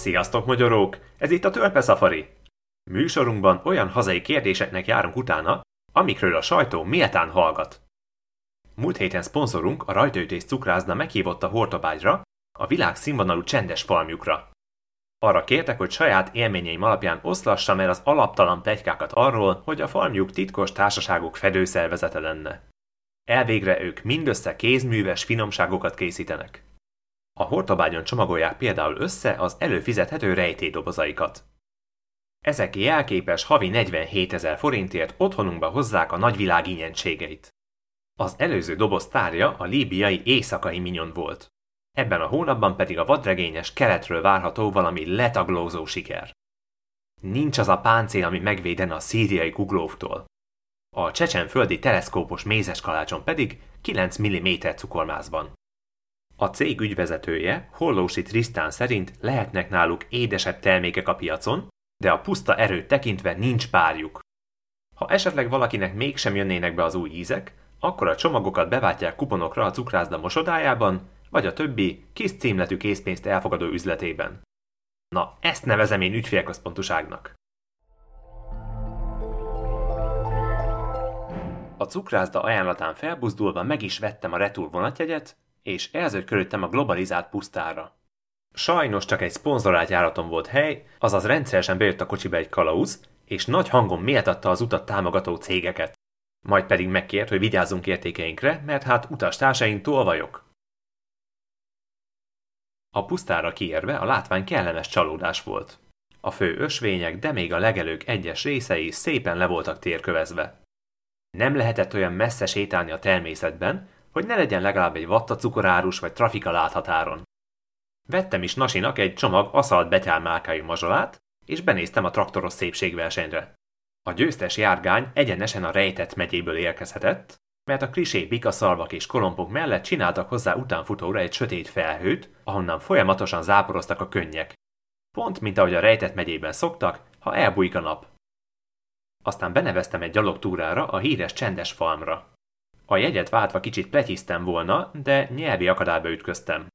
Sziasztok, magyarók! Ez itt a Törpe Safari. Műsorunkban olyan hazai kérdéseknek járunk utána, amikről a sajtó méltán hallgat. Múlt héten szponzorunk, a rajtaütés cukrászda meghívott a Hortobágyra, a világ színvonalú csendes falmjukra. Arra kértek, hogy saját élményeim alapján oszlassam el az alaptalan plegykákat arról, hogy a falmjuk titkos társaságok fedőszervezete lenne. Elvégre ők mindössze kézműves finomságokat készítenek. A hortobágyon csomagolják például össze az előfizethető rejtédobozaikat. Ezek jelképes havi 47 ezer forintért otthonunkba hozzák a nagyvilág ingyenségeit. Az előző doboz tárja a líbiai éjszakai minyon volt. Ebben a hónapban pedig a vadregényes keletről várható valami letaglózó siker. Nincs az a páncél, ami megvédene a szíriai kuglóftól. A csecsenföldi teleszkópos mézes kalácson pedig 9 mm cukormázban. A cég ügyvezetője, Hollósi Trisztán szerint lehetnek náluk édesebb termékek a piacon, de a puszta erőt tekintve nincs párjuk. Ha esetleg valakinek mégsem jönnének be az új ízek, akkor a csomagokat beváltják kuponokra a cukrászda mosodájában, vagy a többi kis címletű készpénzt elfogadó üzletében. Na, ezt nevezem én ügyfélközpontuságnak. A cukrászda ajánlatán felbuzdulva meg is vettem a retur vonatjegyet, és elzöld a globalizált pusztára. Sajnos csak egy szponzorált járaton volt hely, azaz rendszeresen bejött a kocsiba egy kalauz, és nagy hangon méltatta az utat támogató cégeket. Majd pedig megkért, hogy vigyázzunk értékeinkre, mert hát utastársaink tolvajok. A pusztára kiérve a látvány kellemes csalódás volt. A fő ösvények, de még a legelők egyes részei szépen le voltak térkövezve. Nem lehetett olyan messze sétálni a természetben, hogy ne legyen legalább egy vatta cukorárus vagy trafika láthatáron. Vettem is Nasinak egy csomag aszalt betyármálkájú mazsolát, és benéztem a traktoros szépségversenyre. A győztes járgány egyenesen a rejtett megyéből érkezhetett, mert a klisé bikaszalvak és kolompok mellett csináltak hozzá utánfutóra egy sötét felhőt, ahonnan folyamatosan záporoztak a könnyek. Pont, mint ahogy a rejtett megyében szoktak, ha elbújik a nap. Aztán beneveztem egy gyalogtúrára a híres csendes falmra. A jegyet váltva kicsit pletyiztem volna, de nyelvi akadályba ütköztem.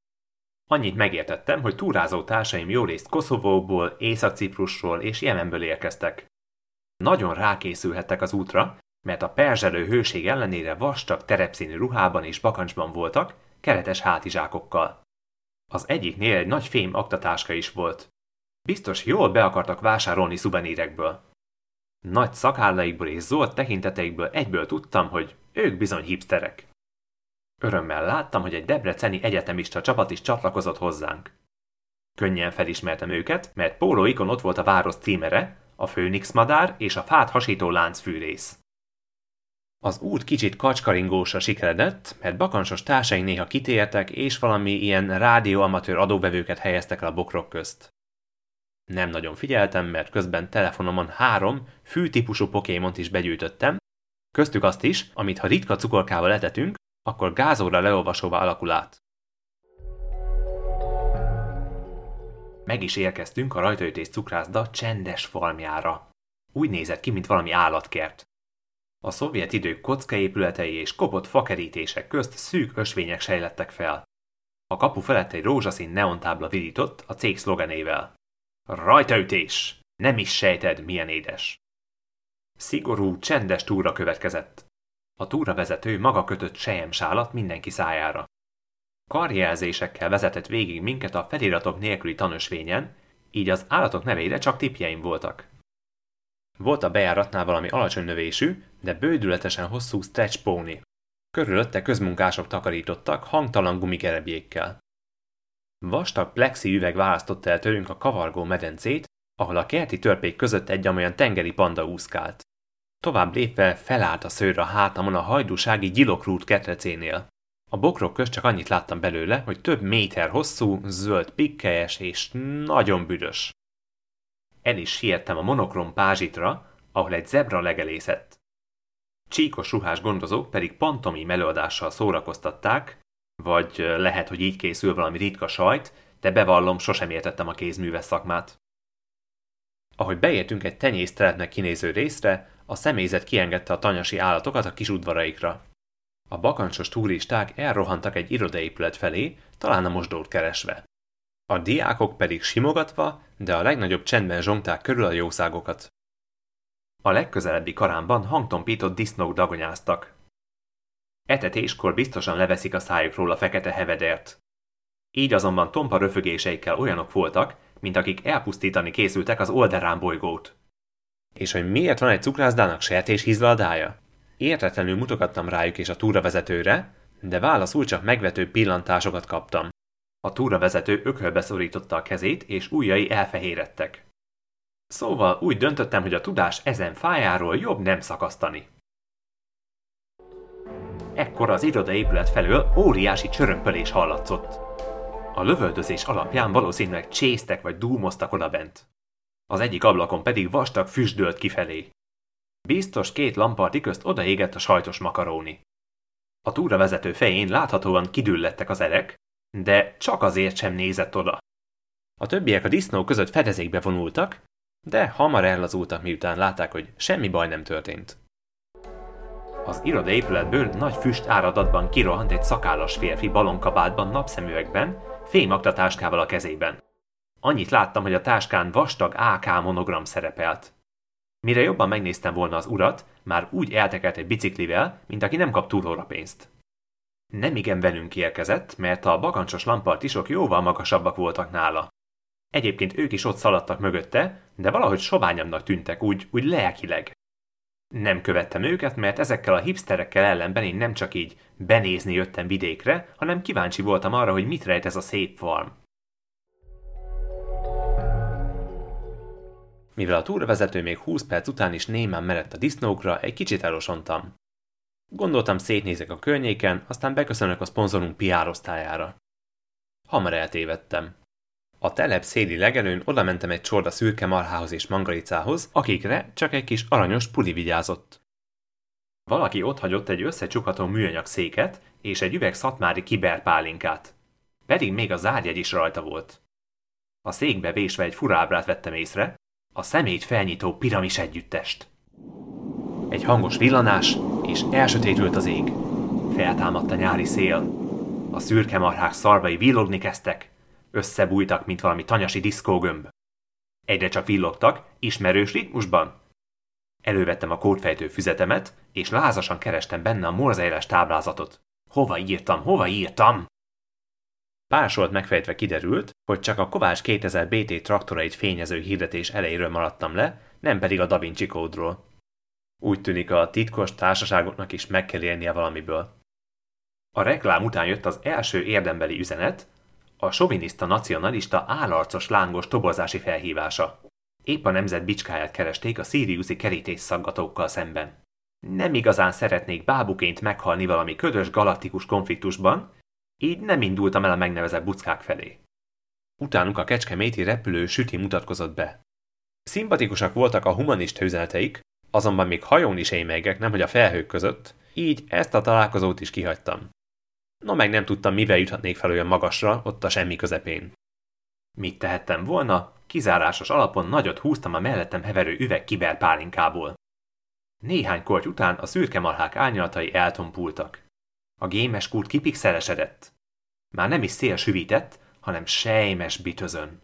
Annyit megértettem, hogy túrázó társaim jó részt Koszovóból, Észak-Ciprusról és Jemenből érkeztek. Nagyon rákészülhettek az útra, mert a perzselő hőség ellenére vastag terepszínű ruhában és bakancsban voltak, keretes hátizsákokkal. Az egyiknél egy nagy fém aktatáska is volt. Biztos jól be akartak vásárolni szuvenírekből. Nagy szakállaikból és zöld tekinteteikből egyből tudtam, hogy ők bizony hipsterek. Örömmel láttam, hogy egy debreceni egyetemista csapat is csatlakozott hozzánk. Könnyen felismertem őket, mert pólóikon ott volt a város címere, a főnix madár és a fát hasító láncfűrész. Az út kicsit kacskaringósra sikeredett, mert bakancsos társaink néha kitértek, és valami ilyen rádióamatőr adóvevőket helyeztek el a bokrok közt. Nem nagyon figyeltem, mert közben telefonomon három fű-típusú pokémont is begyűjtöttem, köztük azt is, amit ha ritka cukorkával etetünk, akkor gázóra leolvasóvá alakul át. Meg is érkeztünk a rajtaütés cukrászda csendes falmjára. Úgy nézett ki, mint valami állatkert. A szovjet idők kockaépületei és kopott fakerítések közt szűk ösvények sejlettek fel. A kapu felett egy rózsaszín neontábla virított a cég szlogenével. Rajtaütés! Nem is sejted, milyen édes. Szigorú, csendes túra következett. A túravezető maga kötött sejemsálat mindenki szájára. Karjelzésekkel vezetett végig minket a feliratok nélküli tanösvényen, így az állatok nevére csak tipjeim voltak. Volt a bejáratnál valami alacsony növésű, de bődületesen hosszú stretch pony. Körülötte közmunkások takarítottak hangtalan gumigerebjékkel. Vastag plexi üveg választotta el tőlünk a kavargó medencét, ahol a kerti törpék között egy amolyan tengeri panda úszkált. Tovább lépve felállt a szőr a hátamon a hajdúsági gyilokrút ketrecénél. A bokrok közt csak annyit láttam belőle, hogy több méter hosszú, zöld pikkelyes és nagyon büdös. El is siettem a monokrom pázsitra, ahol egy zebra legelészett. Csíkos ruhás gondozók pedig pantomi előadással szórakoztatták, vagy lehet, hogy így készül valami ritka sajt, de bevallom, sosem értettem a kézműves szakmát. Ahogy beértünk egy tenyészteletnek kinéző részre, a személyzet kiengedte a tanyasi állatokat a kis udvaraikra. A bakancsos turisták elrohantak egy irodaépület felé, talán a mosdót keresve. A diákok pedig simogatva, de a legnagyobb csendben zsongták körül a jószágokat. A legközelebbi karámban hangtompított disznók dagonyáztak. Etetéskor biztosan leveszik a szájukról a fekete hevedert. Így azonban tompa röfögéseikkel olyanok voltak, mint akik elpusztítani készültek az Olderán bolygót. És hogy miért van egy cukrászdának hízladája? Értetlenül mutogattam rájuk és a túravezetőre, de válaszul csak megvető pillantásokat kaptam. A túravezető ökölbe szorította a kezét, és ujjai elfehérettek. Szóval úgy döntöttem, hogy a tudás ezen fájáról jobb nem szakasztani. Ekkor az irodaépület felől óriási csörömpölés hallatszott. A lövöldözés alapján valószínűleg csésztek vagy dúmoztak odabent. Az egyik ablakon pedig vastag füstdőlt kifelé. Biztos két lamparti közt odaégett a sajtos makaróni. A túravezető fején láthatóan kidüllettek az erek, de csak azért sem nézett oda. A többiek a disznó között fedezékbe vonultak, de hamar ellazultak, miután látták, hogy semmi baj nem történt. Az irodaépületből nagy füst áradatban kirohant egy szakállas férfi balonkabátban, napszemüvegben, fémaktatáskával a kezében. Annyit láttam, hogy a táskán vastag AK monogram szerepelt. Mire jobban megnéztem volna az urat, már úgy eltekert egy biciklivel, mint aki nem kap túlóra pénzt. Nem igen velünk érkezett, mert a bagancsos lampartisok jóval magasabbak voltak nála. Egyébként ők is ott szaladtak mögötte, de valahogy soványabbnak tűntek, úgy, úgy lelkileg. Nem követtem őket, mert ezekkel a hipsterekkel ellenben én nem csak így benézni jöttem vidékre, hanem kíváncsi voltam arra, hogy mit rejt ez a szép farm. Mivel a túravezető még 20 perc után is némán merett a disznókra, egy kicsit elosontam. Gondoltam szétnézek a környéken, aztán beköszönök a szponzorunk PR osztályára. Hamar eltévedtem. A telep széli legelőn oda mentem egy csorda szürke marhához és mangalicához, akikre csak egy kis aranyos puli vigyázott. Valaki ott hagyott egy összecsukható műanyag széket és egy üveg szatmári kiberpálinkát. Pedig még a zárjegy is rajta volt. A székbe vésve egy furábrát vettem észre, a szemét felnyitó piramis együttest. Egy hangos villanás, és elsötétült az ég. Feltámadt a nyári szél. A szürke marhák szarvai villogni kezdtek, összebújtak, mint valami tanyasi diszkógömb. Egyre csak villogtak, ismerős ritmusban. Elővettem a kódfejtő füzetemet, és lázasan kerestem benne a morzeiles táblázatot. Hova írtam, hova írtam? Pársolt megfejtve kiderült, hogy csak a Kovács 2000 BT traktorait fényező hirdetés elejéről maradtam le, nem pedig a Da Vinci kódról. Úgy tűnik a titkos társaságoknak is meg kell élnie valamiből. A reklám után jött az első érdembeli üzenet, a soviniszta nacionalista állarcos lángos toborzási felhívása. Épp a nemzet bicskáját keresték a szíriuszi kerítés szaggatókkal szemben. Nem igazán szeretnék bábuként meghalni valami ködös galaktikus konfliktusban, így nem indultam el a megnevezett buckák felé. Utánuk a kecskeméti repülő süti mutatkozott be. Szimpatikusak voltak a humanista üzeneteik, azonban még hajón is émegek, nemhogy a felhők között, így ezt a találkozót is kihagytam. No meg nem tudtam, mivel juthatnék fel olyan magasra, ott a semmi közepén. Mit tehettem volna? Kizárásos alapon nagyot húztam a mellettem heverő üveg kiberpálinkából. Néhány korty után a szürke marhák árnyalatai eltompultak. A gémes kút kipixelesedett. Már nem is szél süvített, hanem sejmes bitözön.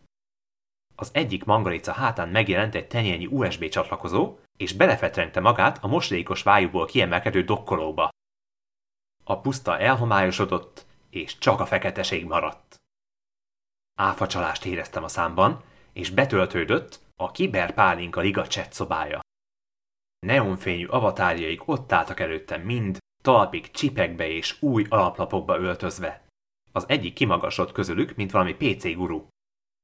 Az egyik mangalica hátán megjelent egy tenyényi USB csatlakozó, és belefetrengte magát a moslékos vájúból kiemelkedő dokkolóba. A puszta elhomályosodott, és csak a feketeség maradt. Áfacsalást éreztem a számban, és betöltődött a kiberpálinka liga chat szobája. Neonfényű avatárjaik ott álltak előttem mind, talpig csipekbe és új alaplapokba öltözve. Az egyik kimagasott közülük, mint valami PC guru.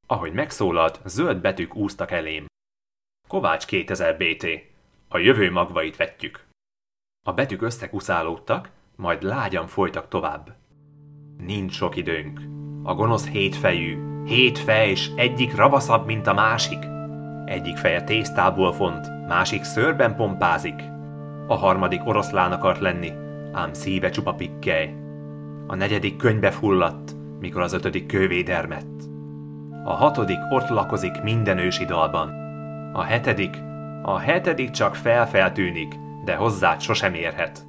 Ahogy megszólalt, zöld betűk úztak elém. Kovács 2000 BT. A jövő magvait vetjük. A betűk összekuszálódtak, majd lágyan folytak tovább. Nincs sok időnk. A gonosz hétfejű, hét fej, és egyik ravaszabb, mint a másik. Egyik feje tésztából font, másik szörben pompázik. A harmadik oroszlán akart lenni, ám szíve csupa pikkely. A negyedik könybe fulladt, mikor az ötödik kővé dermett. A hatodik ott lakozik minden ősi dalban. A hetedik, a hetedik csak felfeltűnik, de hozzá sosem érhet.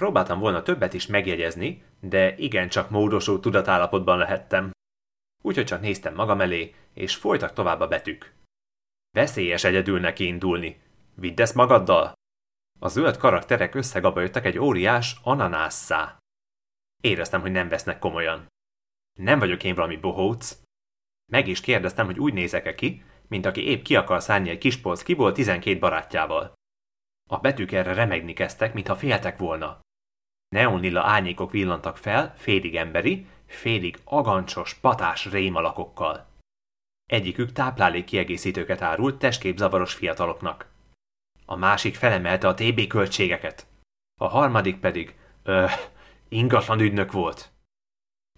Próbáltam volna többet is megjegyezni, de igencsak módosult tudatállapotban lehettem. úgyhogy csak néztem magam elé, és folytak tovább a betűk. Veszélyes egyedül neki indulni. Vidd ezt magaddal! A zöld karakterek összegabajottak egy óriás ananásszá. Éreztem, hogy nem vesznek komolyan. Nem vagyok én valami bohóc. Meg is kérdeztem, hogy úgy nézek-e ki, mint aki épp ki akar szállni egy kis polszkiból 12 barátjával. A betűk erre remegni kezdtek, mintha féltek volna. Neonilla árnyékok villantak fel, félig emberi, félig agancsos, patás rémalakokkal. Egyikük táplálék kiegészítőket árult testképzavaros fiataloknak. A másik felemelte a TB költségeket. A harmadik pedig, ö, ingatlan ügynök volt.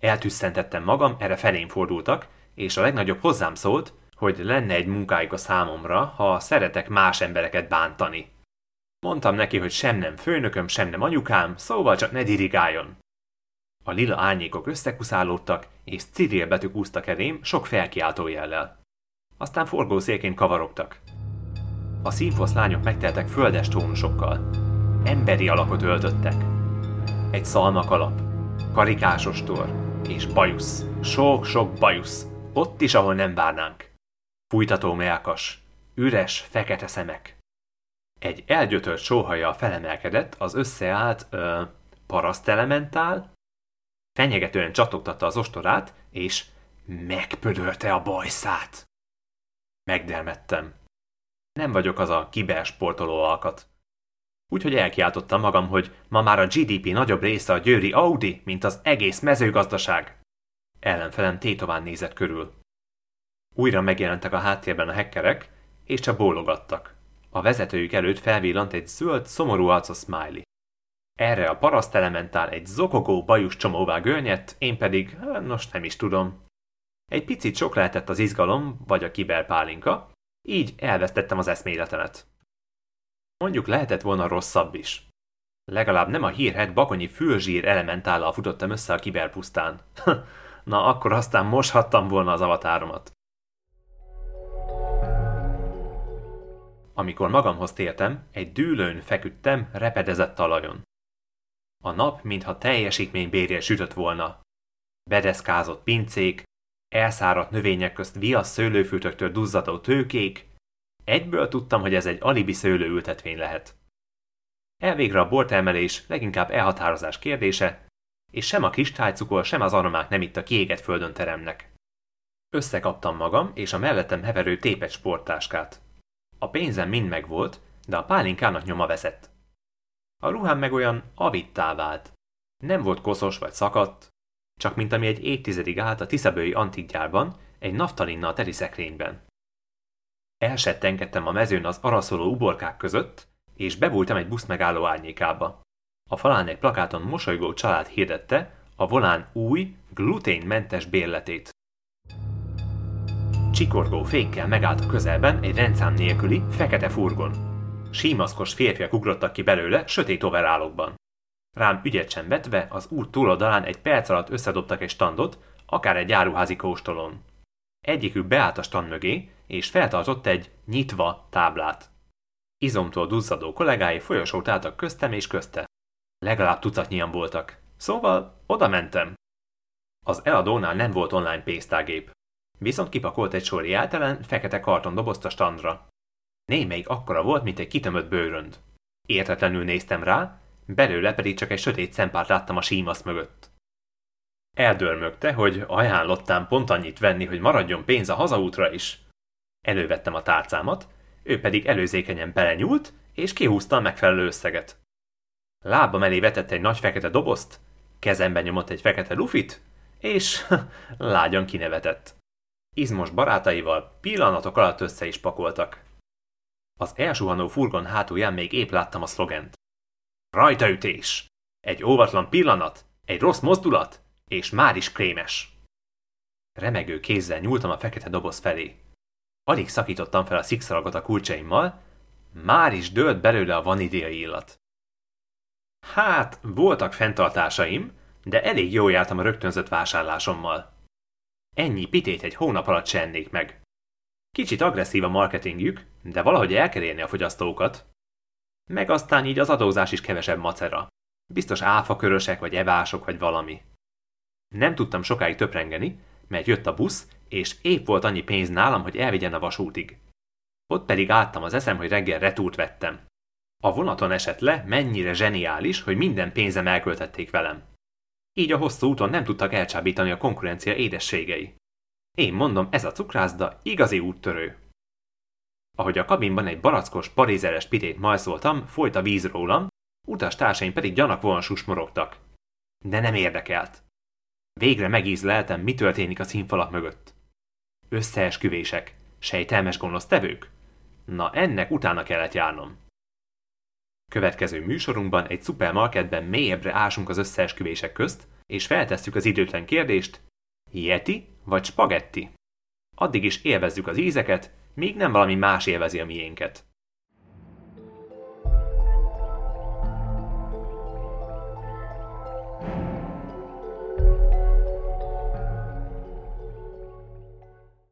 Eltüsszentettem magam, erre felém fordultak, és a legnagyobb hozzám szólt, hogy lenne egy munkájuk a számomra, ha szeretek más embereket bántani. Mondtam neki, hogy sem nem főnököm, sem nem anyukám, szóval csak ne dirigáljon. A lila árnyékok összekuszálódtak, és Cyril betűk úsztak elém sok felkiáltó jellel. Aztán forgószélként kavarogtak. A színfosz lányok megteltek földes tónusokkal. Emberi alakot öltöttek. Egy szalmakalap, karikásos tor és bajusz. Sok-sok bajusz. Ott is, ahol nem várnánk. Fújtató melkas, üres, fekete szemek. Egy elgyötört sóhaja felemelkedett, az összeállt ö, parasztelementál, fenyegetően csatogtatta az ostorát, és megpödörte a bajszát. Megdermettem. Nem vagyok az a kibersportoló alkat. Úgyhogy elkiáltottam magam, hogy ma már a GDP nagyobb része a győri Audi, mint az egész mezőgazdaság. Ellenfelem tétován nézett körül. Újra megjelentek a háttérben a hekkerek, és csak bólogattak. A vezetőjük előtt felvillant egy zöld, szomorú arca smiley. Erre a paraszt elementál egy zokogó bajus csomóvá görnyedt, én pedig, hát, nos nem is tudom. Egy picit sok lehetett az izgalom, vagy a kiberpálinka, így elvesztettem az eszméletemet. Mondjuk lehetett volna rosszabb is. Legalább nem a hírhet bakonyi fülzsír elementállal futottam össze a kiberpusztán. Na, akkor aztán moshattam volna az avatáromat. Amikor magamhoz tértem, egy dűlőn feküdtem repedezett talajon. A nap, mintha teljesítménybérjel sütött volna. Bedeszkázott pincék, elszáradt növények közt viasz szőlőfűtöktől duzzadó tőkék, egyből tudtam, hogy ez egy alibi szőlőültetvény lehet. Elvégre a bortermelés leginkább elhatározás kérdése, és sem a kristálycukor, sem az aromák nem itt a kiégett földön teremnek. Összekaptam magam és a mellettem heverő tépet sporttáskát. A pénzem mind megvolt, de a pálinkának nyoma veszett. A ruhám meg olyan avittá vált. Nem volt koszos vagy szakadt, csak mint ami egy évtizedig állt a Tiszabői antikgyárban, egy naftalinnal teli szekrényben. Elsettenkedtem a mezőn az araszoló uborkák között, és bebújtam egy busz megálló árnyékába. A falán egy plakáton mosolygó család hirdette a volán új, gluténmentes bérletét. Csikorgó fékkel megállt a közelben egy rendszám nélküli, fekete furgon. Símaszkos férfiak ugrottak ki belőle, sötét overálokban. Rám ügyet sem vetve, az út túloldalán egy perc alatt összedobtak egy standot, akár egy áruházi kóstolón. Egyikük beállt a stand mögé, és feltartott egy nyitva táblát. Izomtól duzzadó kollégái folyosót álltak köztem és közte. Legalább tucatnyian voltak. Szóval oda mentem. Az eladónál nem volt online pénztárgép. Viszont kipakolt egy sor jeltelen, fekete kartondobozt a standra. Némelyik akkora volt, mint egy kitömött bőrönd. Értetlenül néztem rá, belőle pedig csak egy sötét szempárt láttam a símasz mögött. Eldörmögte, hogy ajánlottám pont annyit venni, hogy maradjon pénz a hazaútra is. Elővettem a tárcámat, ő pedig előzékenyen belenyúlt, és kihúzta a megfelelő összeget. Lábam elé vetett egy nagy fekete dobozt, kezemben nyomott egy fekete lufit, és lágyan kinevetett. Izmos barátaival pillanatok alatt össze is pakoltak. Az elsuhanó furgon hátulján még épp láttam a szlogent. Rajtaütés! Egy óvatlan pillanat, egy rossz mozdulat, és már is krémes. Remegő kézzel nyúltam a fekete doboz felé. Alig szakítottam fel a szikszalagot a kulcsaimmal, már is dőlt belőle a vaníliai illat. Hát, voltak fenntartásaim, de elég jól jártam a rögtönzött vásárlásommal. Ennyi pitét egy hónap alatt sennék meg. Kicsit agresszív a marketingjük, de valahogy el kell érni a fogyasztókat. Meg aztán így az adózás is kevesebb macera. Biztos áfakörösek vagy evások vagy valami. Nem tudtam sokáig töprengeni, mert jött a busz, és épp volt annyi pénz nálam, hogy elvigyen a vasútig. Ott pedig áttam az eszem, hogy reggel retúrt vettem. A vonaton esett le, mennyire zseniális, hogy minden pénzem elköltették velem. Így a hosszú úton nem tudtak elcsábítani a konkurencia édességei. Én mondom, ez a cukrászda igazi úttörő. Ahogy a kabinban egy barackos, parizeres pitét majszoltam, folyt a víz rólam, utastársaim pedig gyanakvóan susmorogtak. De nem érdekelt. Végre megízleltem, mi történik a színfalak mögött. Összeesküvések, sejtelmes gonosz tevők? Na ennek utána kellett járnom. Következő műsorunkban egy szupermarketben mélyebbre ásunk az összeesküvések közt, és feltesszük az időtlen kérdést, Yeti vagy spagetti? Addig is élvezzük az ízeket, míg nem valami más élvezi a miénket.